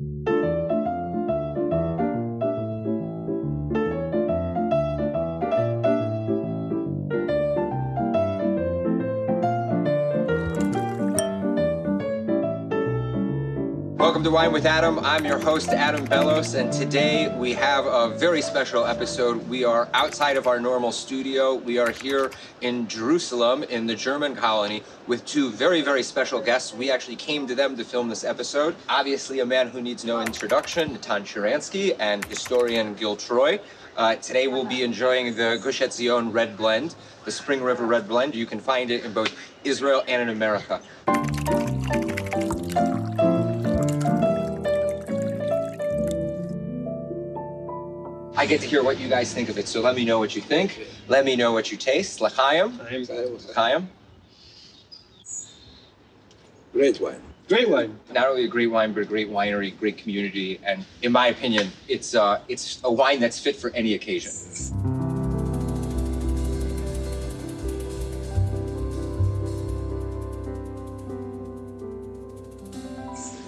thank you Welcome to Wine with Adam. I'm your host, Adam Bellos, and today we have a very special episode. We are outside of our normal studio. We are here in Jerusalem, in the German colony, with two very, very special guests. We actually came to them to film this episode. Obviously, a man who needs no introduction, Natan Sharansky, and historian Gil Troy. Uh, today we'll be enjoying the Gush Etzion Red Blend, the Spring River Red Blend. You can find it in both Israel and in America. I get to hear what you guys think of it, so let me know what you think. Let me know what you taste. L'chaim. L'chaim. Great wine. Great wine. Not only a great wine, but a great winery, great community, and in my opinion, it's uh, it's a wine that's fit for any occasion.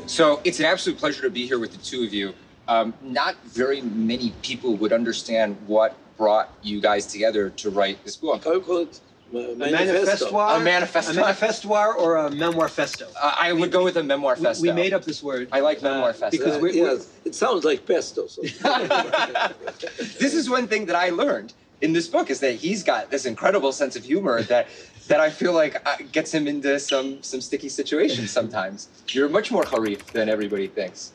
So it's an absolute pleasure to be here with the two of you. Um, not very many people would understand what brought you guys together to write this book. How you call it? A manifesto. A manifesto. A manifestoir or a memoir festo. Uh, I would go with a memoir festo. We made up this word. I like uh, memoir festo. because Uh, we, we, yes, it sounds like pesto. So. this is one thing that I learned in this book is that he's got this incredible sense of humor that that I feel like uh, gets him into some some sticky situations sometimes. You're much more harif than everybody thinks.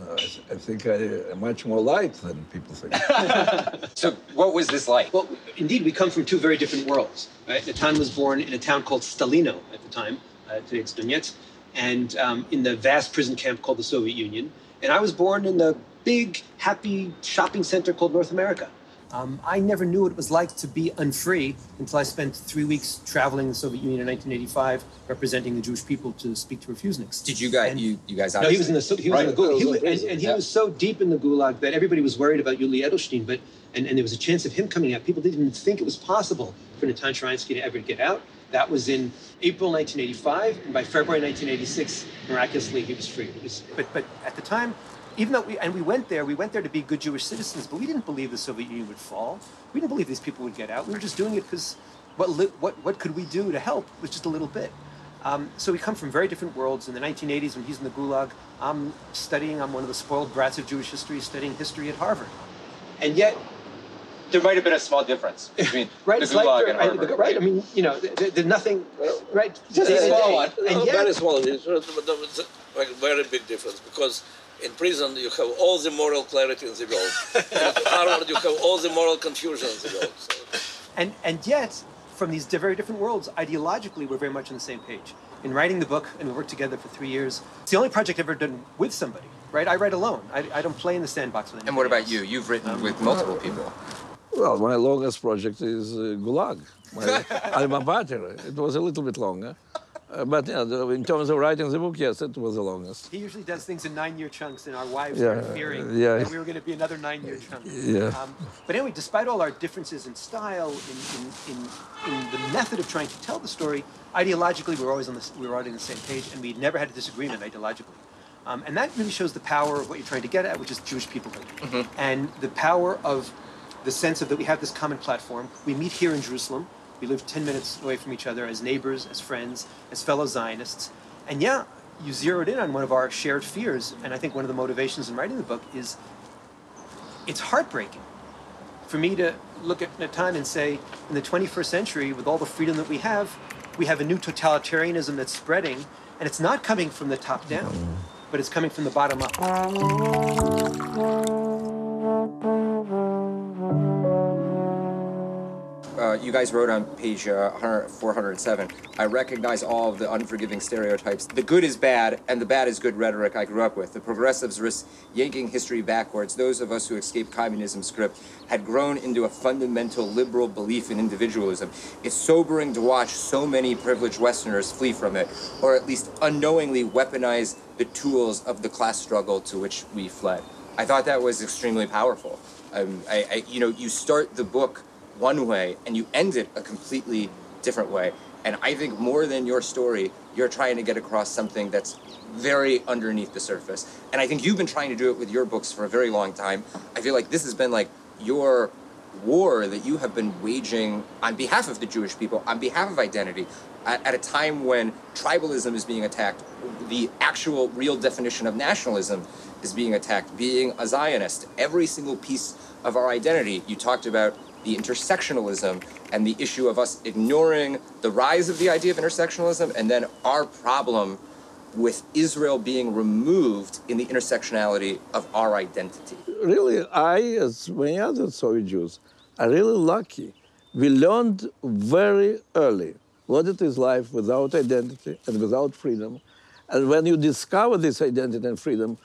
Uh, I think I am much more light than people think. So what was this like? well, indeed, we come from two very different worlds. Right? Natan was born in a town called Stalino at the time. Uh, today it's Donetsk, and um, in the vast prison camp called the Soviet Union. And I was born in the big, happy shopping center called North America. Um, I never knew what it was like to be unfree until I spent three weeks traveling the Soviet Union in 1985, representing the Jewish people to speak to refuseniks. Did you guys And- you you guys? No, he was in the he was in the gulag. He He was was, in and, prison, and he yeah. was so deep in the gulag that everybody was worried about Yuli Edelstein. But and, and there was a chance of him coming out. People didn't even think it was possible for Natan Sharansky to ever get out. That was in April 1985, and by February 1986, miraculously he was free. Was, but but at the time, even though we and we went there, we went there to be good Jewish citizens, but we didn't believe the Soviet Union would fall. We didn't believe these people would get out. We were just doing it because what li- what what could we do to help? Was just a little bit. Um, so we come from very different worlds. In the 1980s, when he's in the Gulag, I'm studying. I'm one of the spoiled brats of Jewish history, studying history at Harvard. And yet, There might have been a small difference between right? the it's like Gulag there- and I- Harvard. right? I mean, you know, there, there's nothing, right? Just a small one. And yet, very small. It's not- it's a very big difference because in prison you have all the moral clarity in the world. and At Harvard you have all the moral confusion in the world. So. and and yet, from these di- very different worlds, ideologically, we're very much on the same page. In writing the book, and we worked together for three years. It's the only project I've ever done with somebody. Right? I write alone. I, I don't play in the sandbox with anybody. And what about else. you? You've written with multiple people. Well, my longest project is uh, Gulag, my alma mater. It was a little bit longer. Uh, but yeah, the, in terms of writing the book, yes, it was the longest. He usually does things in nine-year chunks, and our wives Yeah, were fearing yeah. that we were going to be another nine-year chunk. Yeah. Um, but anyway, despite all our differences in style, in, in, in, in the method of trying to tell the story, ideologically we were always on the, we were already on the same page, and we never had a disagreement ideologically. Um, and that really shows the power of what you're trying to get at, which is Jewish peoplehood, and the power of the sense of that we have this common platform. We meet here in Jerusalem. We live 10 minutes away from each other as neighbors, as friends, as fellow Zionists. And yeah, you zeroed in on one of our shared fears. And I think one of the motivations in writing the book is it's heartbreaking for me to look at Natan and say, in the 21st century, with all the freedom that we have, we have a new totalitarianism that's spreading, and it's not coming from the top down, but it's coming from the bottom up. You guys wrote on page uh, 407 I recognize all of the unforgiving stereotypes. The good is bad, and the bad is good rhetoric I grew up with. The progressives risk yanking history backwards. Those of us who escaped communism's grip had grown into a fundamental liberal belief in individualism. It's sobering to watch so many privileged Westerners flee from it, or at least unknowingly weaponize the tools of the class struggle to which we fled. I thought that was extremely powerful. Um, I, I, you know, you start the book one way and you end it a completely different way. And I think more than your story, you're trying to get across something that's very underneath the surface. And I think you've been trying to do it with your books for a very long time. I feel like this has been like your war that you have been waging on behalf of the Jewish people, on behalf of identity, at, a time when tribalism is being attacked, the actual real definition of nationalism is being attacked, being a Zionist. Every single piece of our identity, you talked about the intersectionalism and the issue of us ignoring the rise of the idea of intersectionalism and then our problem with Israel being removed in the intersectionality of our identity. Really, I, as many other Soviet Jews, are really lucky. We learned very early what it is life without identity and without freedom. And when you discover this identity and freedom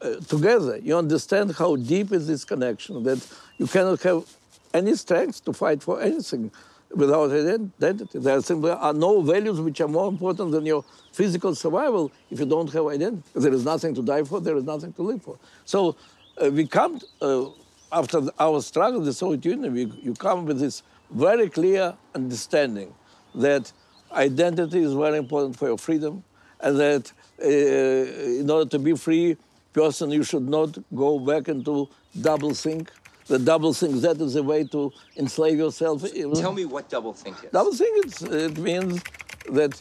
uh, together, you understand how deep is this connection that you cannot have any strength to fight for anything without identity. There simply are no values which are more important than your physical survival if you don't have identity. There is nothing to die for, there is nothing to live for. So uh, we come, uh, after our struggle, the Soviet Union, we, you come with this very clear understanding that identity is very important for your freedom and that uh, in order to be free person, you should not go back into double think the double think that is a way to enslave yourself. Tell me what double think is. Double think it's, it means that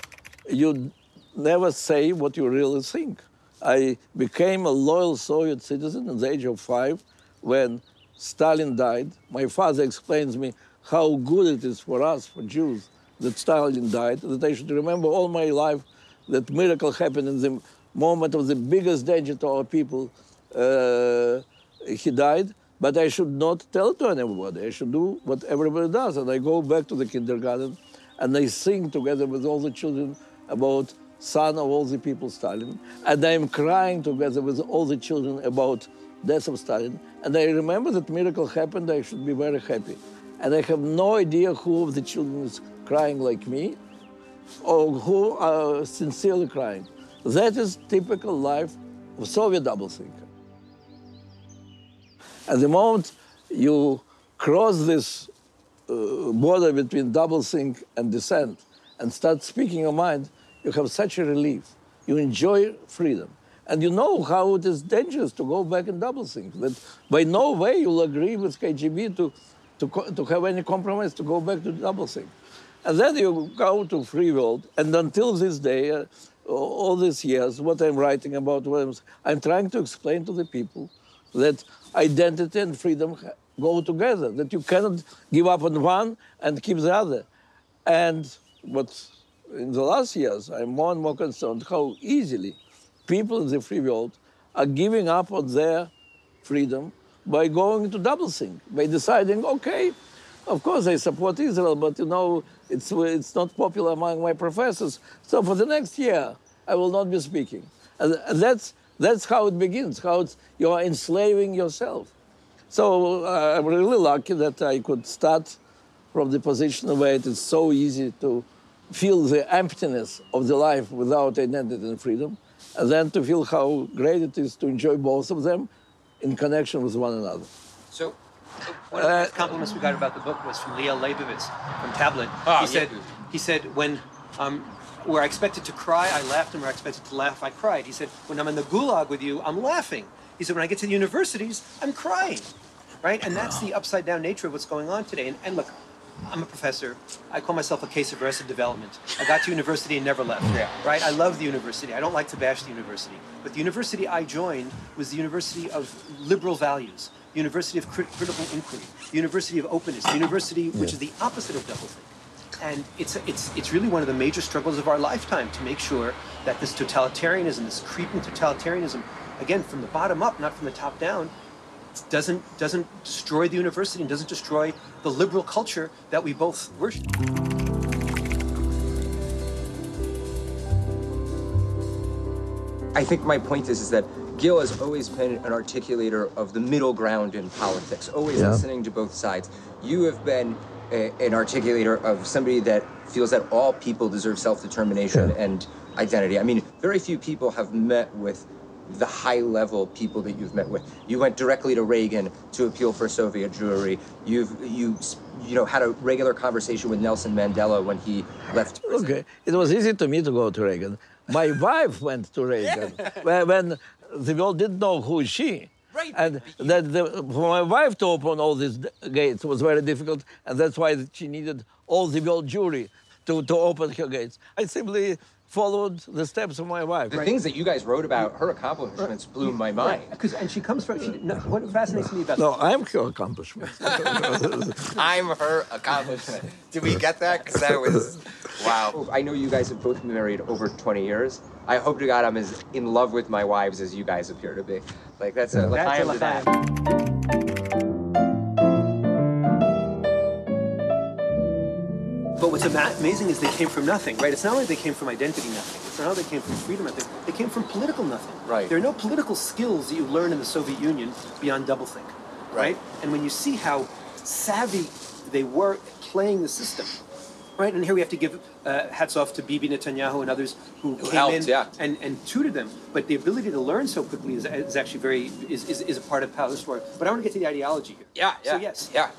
you never say what you really think. I became a loyal Soviet citizen at the age of five when Stalin died. My father explains me how good it is for us, for Jews, that Stalin died, that I should remember all my life that miracle happened in the moment of the biggest danger to our people. Uh, he died, but I should not tell to anybody. I should do what everybody does. And I go back to the kindergarten and I sing together with all the children about son of all the people, Stalin. And I'm crying together with all the children about death of Stalin. And I remember that miracle happened. I should be very happy. And I have no idea who of the children is crying like me or who are sincerely crying. That is typical life of Soviet double thinker. At the moment you cross this uh, border between double think and dissent and start speaking your mind, you have such a relief. You enjoy freedom. And you know how it is dangerous to go back and double think. That by no way you'll agree with KGB to, to, to have any compromise to go back to double think. And then you go to free world. And until this day, uh, all these years, what I'm writing about, what I'm, I'm trying to explain to the people that identity and freedom go together, that you cannot give up on one and keep the other. And what in the last years, I'm more and more concerned how easily people in the free world are giving up on their freedom by going to double think, by deciding, okay, of course I support Israel, but you know, it's, it's not popular among my professors. So for the next year, I will not be speaking. And that's that's how it begins, how you are enslaving yourself. So uh, I'm really lucky that I could start from the position where it is so easy to feel the emptiness of the life without identity and freedom, and then to feel how great it is to enjoy both of them in connection with one another. So, one of the uh, compliments we got about the book was from Liel Leibovitz from Tablet. Oh, he said, he said when um, where I expected to cry, I laughed, and where I expected to laugh, I cried. He said, when I'm in the gulag with you, I'm laughing. He said, when I get to the universities, I'm crying. Right? And that's the upside down nature of what's going on today. And, and look, I'm a professor. I call myself a case of arrested development. I got to university and never left. Yeah. Right? I love the university. I don't like to bash the university. But the university I joined was the university of liberal values, university of crit- critical inquiry, university of openness, university which is the opposite of doublethink and it's it's it's really one of the major struggles of our lifetime to make sure that this totalitarianism, this creeping totalitarianism, again from the bottom up, not from the top down, doesn't doesn't destroy the university and doesn't destroy the liberal culture that we both worship. I think my point is is that Gil has always been an articulator of the middle ground in politics, always yeah. listening to both sides. You have been a, an articulator of somebody that feels that all people deserve self-determination yeah. and identity. I mean, very few people have met with the high level people that you've met with. You went directly to Reagan to appeal for Soviet Jewry. You've you you know had a regular conversation with Nelson Mandela when he left. Prison. Okay, it was easy to me to go to Reagan. My wife went to Reagan when, when the world didn't know who is she. Right. And that the, for my wife to open all these gates was very difficult, and that's why she needed all the world Jewry to, to open her gates. I simply followed the steps of my wife. The things that you guys wrote about her accomplishments blew my mind. Because and she comes from. She, no, what fascinates me about No, I'm her accomplishment. I'm her accomplishment. Did we get that? Because that was wow. Oh, I know you guys have both been married over 20 years. I hope to God I'm as in love with my wives as you guys appear to be. Like that's a That's a l'chaim that. But what's amazing is they came from nothing, right? It's not only they came from identity nothing. It's not only they came from freedom nothing. They came from political nothing. Right. There are no political skills that you learn in the Soviet Union beyond doublethink, right? Right. And when you see how savvy they were playing the system, right? And here we have to give uh, hats off to Bibi Netanyahu and others who, Who came helped, in yeah. and, and tutored them. But the ability to learn so quickly is, is actually very is, is, is a part of power story. But I want to get to the ideology here. Yeah, yeah. So yes, Yeah.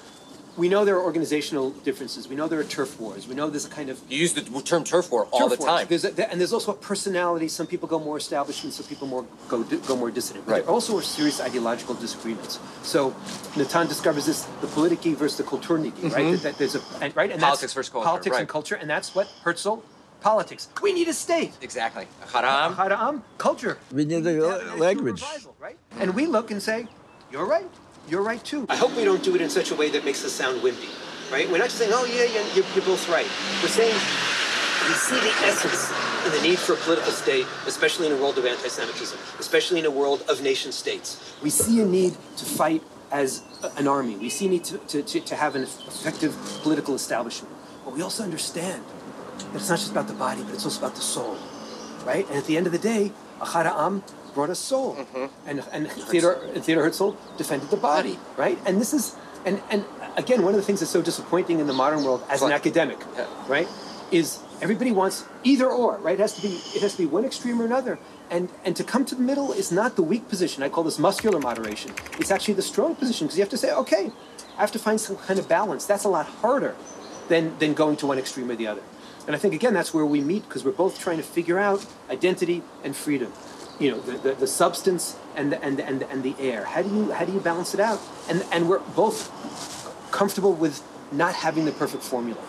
We know there are organizational differences. We know there are turf wars. We know there's a kind of You use the term turf war all turf the time. There's a, and there's also a personality. Some people go more establishment. Some people more go go more dissident. But Right. there also are serious ideological disagreements. So Natan discovers this: the politiki versus the kulturniki, right? That, that there's a and, right and Mm-hmm. Politics that's, versus culture, Politics and culture, and that's what Herzl. Politics. We need a state. Exactly. Haram. Haram. Culture. We need a language. revival, right? And we look and say, "You're right. You're right too." I hope we don't do it in such a way that makes us sound wimpy, right? We're not just saying, "Oh yeah, you're, you're both right." We're saying we see the essence in the need for a political state, especially in a world of anti-Semitism, especially in a world of nation states. We see a need to fight as an army. We see a need to, to, to, to have an effective political establishment. But we also understand that it's not just about the body, but it's also about the soul, right? And at the end of the day, Ahad Ha'am brought us soul, mm-hmm. and and Theodore, Theodore Herzl defended the body, right? And this is and and again, one of the things that's so disappointing in the modern world as an academic, Yeah. right, is everybody wants either or, right? It has to be it has to be one extreme or another. And, and to come to the middle is not the weak position. I call this muscular moderation. It's actually the strong position because you have to say, okay, I have to find some kind of balance. That's a lot harder than, than going to one extreme or the other. And I think, again, that's where we meet because we're both trying to figure out identity and freedom. You know, the, the, the substance and the, and, and, and the air. How do you, how do you balance it out? And, and we're both comfortable with not having the perfect formula.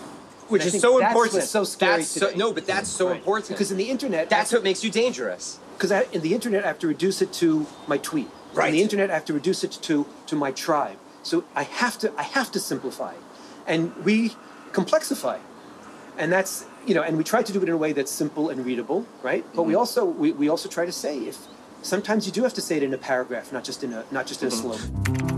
Which is so important. so scary so- no, but that's so Right. important. Because in the internet, That's what makes you dangerous. because in the internet I have to reduce it to my tweet. Right. On the internet I have to reduce it to to my tribe. So I have to I have to simplify, and we complexify, and that's you know, and we try to do it in a way that's simple and readable, right? But we mm-hmm. also we, we also try to say if sometimes you do have to say it in a paragraph, not just in a not just in a mm-hmm. slogan.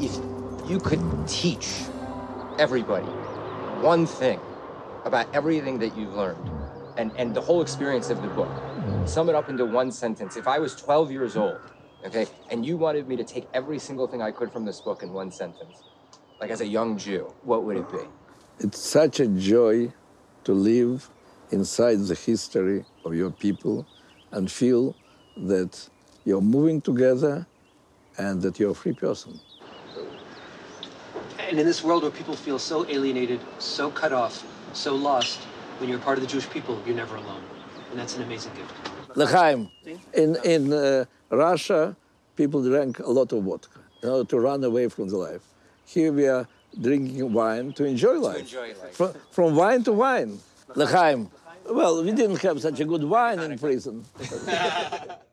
If you could teach everybody one thing about everything that you've learned and, and the whole experience of the book, sum it up into one sentence. If I was 12 years old, okay, and you wanted me to take every single thing I could from this book in one sentence, like as a young Jew, what would it be? It's such a joy to live inside the history of your people and feel that you're moving together and that you're a free person. And in this world where people feel so alienated, so cut off, so lost, when you're part of the Jewish people, you're never alone, and that's an amazing gift. L'chaim. In, in uh, Russia, people drank a lot of vodka in order to run away from the life. Here we are drinking wine to enjoy life. enjoy life. From, from wine to wine. L'chaim. Well, we didn't have such a good wine in prison.